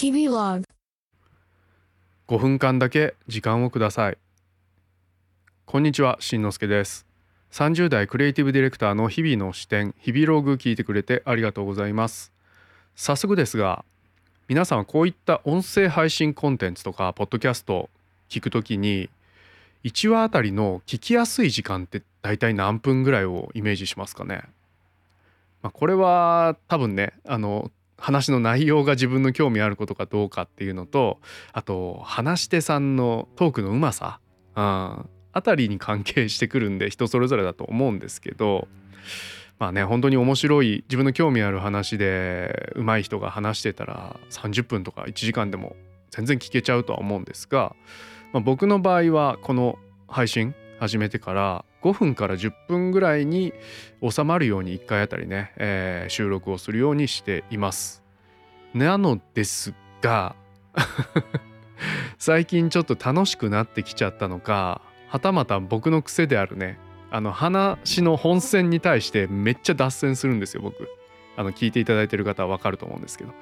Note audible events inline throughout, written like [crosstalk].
日々ログ5分間だけ時間をください。こんにちはしんのすけです。30代クリエイティブディレクターの日々の視点日々ログ聞いてくれてありがとうございます。早速ですが皆さんはこういった音声配信コンテンツとかポッドキャスト聞くときに1話あたりの聞きやすい時間って大体何分ぐらいをイメージしますかね、まあ、これは多分ねあの話の内容が自分の興味あることかどうかっていうのとあと話し手さんのトークのうまさ、うん、あたりに関係してくるんで人それぞれだと思うんですけどまあね本当に面白い自分の興味ある話で上手い人が話してたら30分とか1時間でも全然聞けちゃうとは思うんですが、まあ、僕の場合はこの配信始めてから5分から10分ぐらいに収まるように1回あたりね、えー、収録をするようにしています。なのですが [laughs] 最近ちょっと楽しくなってきちゃったのかはたまた僕の癖であるねあの話の本線に対してめっちゃ脱線するんですよ僕。あの聞いていただいてる方は分かると思うんですけど。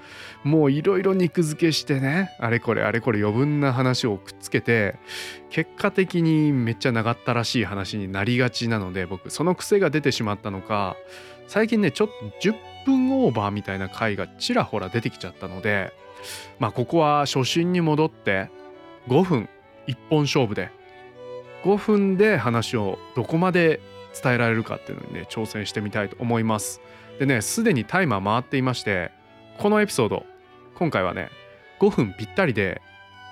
もういろいろ肉付けしてねあれこれあれこれ余分な話をくっつけて結果的にめっちゃ長ったらしい話になりがちなので僕その癖が出てしまったのか最近ねちょっと10分オーバーみたいな回がちらほら出てきちゃったのでまあここは初心に戻って5分一本勝負で5分で話をどこまで伝えられるかっていうのにね挑戦してみたいと思います。でねすでにタイマー回っていましてこのエピソード今回はね5分ぴったりで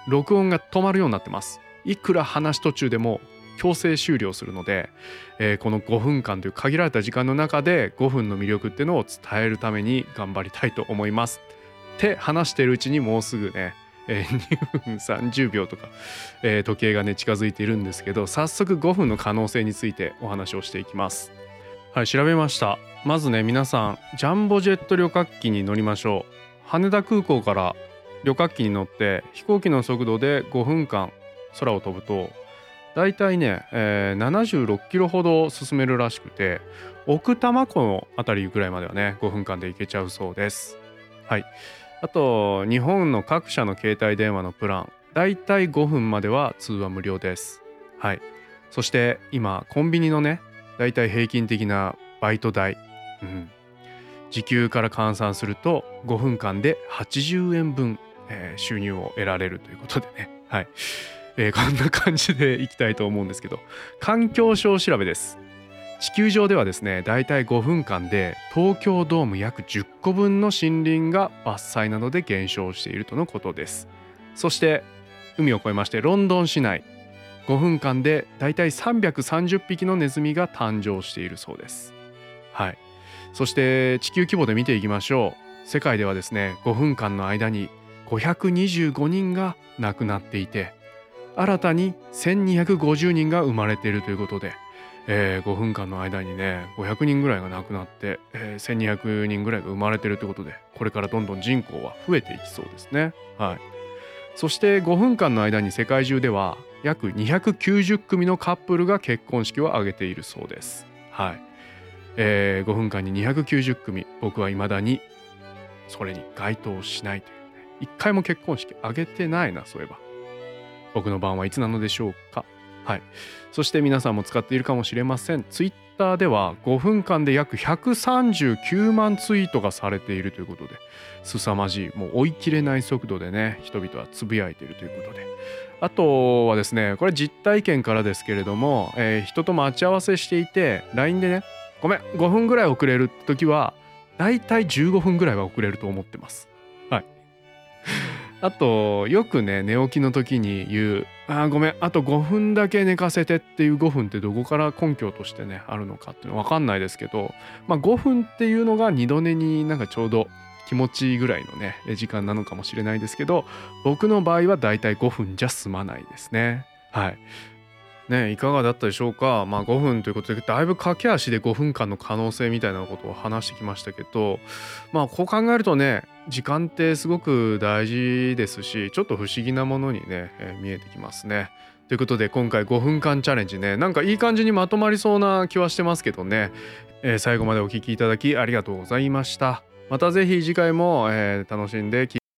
録音が止まるようになってますいくら話途中でも強制終了するので、えー、この5分間という限られた時間の中で5分の魅力っていうのを伝えるために頑張りたいと思いますって話してるうちにもうすぐね、えー、[laughs] 2分30秒とか、えー、時計がね近づいているんですけど早速5分の可能性についてお話をしていきます。はい調べました。まずね皆さんジャンボジェット旅客機に乗りましょう。羽田空港から旅客機に乗って飛行機の速度で5分間空を飛ぶとだいたいね、えー、76キロほど進めるらしくて奥多摩湖の辺りぐらいまではね5分間で行けちゃうそうです。はい。あと日本の各社の携帯電話のプラン。だいたい5分までは通話無料です。はい。そして今コンビニのねだいたい平均的なバイト代。うん、時給から換算すると5分間で80円分、えー、収入を得られるということでね、はい。えー、こんな感じでいきたいと思うんですけど。環境省調べです。地球上ではですねだいたい5分間で東京ドーム約10個分の森林が伐採などで減少しているとのことです。そして海を越えましてロンドン市内5分間でだいたい330匹のネズミが誕生しているそうです。はい。そして地球規模で見ていきましょう。世界ではですね5分間の間に525人が亡くなっていて新たに1250人が生まれているということで、えー、5分間の間にね500人ぐらいが亡くなって、えー、1200人ぐらいが生まれてるということでこれからどんどん人口は増えていきそうですね。はい、そして5分間の間に世界中では約290組のカップルが結婚式を挙げているそうです。はい。えー、5分間に290組僕は未だにそれに該当しないというね。一回も結婚式挙げてないなそういえば。僕の番はいつなのでしょうか。はい。そして皆さんも使っているかもしれません。ツイッターでは5分間で約139万ツイートがされているということで凄まじい。もう追い切れない速度でね人々はつぶやいているということで。あとはですねこれ実体験からですけれども、えー、人と待ち合わせしていて LINE でねごめん5分ぐらい遅れる時はだいたい15分ぐらいは遅れると思ってます。あとよくね寝起きの時に言う「あごめんあと5分だけ寝かせて」っていう5分ってどこから根拠としてねあるのかっていうの分かんないですけどまあ5分っていうのが二度寝になんかちょうど気持ちいいぐらいのね時間なのかもしれないですけど僕の場合はだいたい5分じゃ済まないですね。はい。ね、いかがだったでしょうか、まあ、5分ということでだいぶ駆け足で5分間の可能性みたいなことを話してきましたけど、まあ、こう考えるとね時間ってすごく大事ですしちょっと不思議なものにね、えー、見えてきますね。ということで今回5分間チャレンジねなんかいい感じにまとまりそうな気はしてますけどね、えー、最後までお聴きいただきありがとうございました。また是非次回も、えー、楽しんで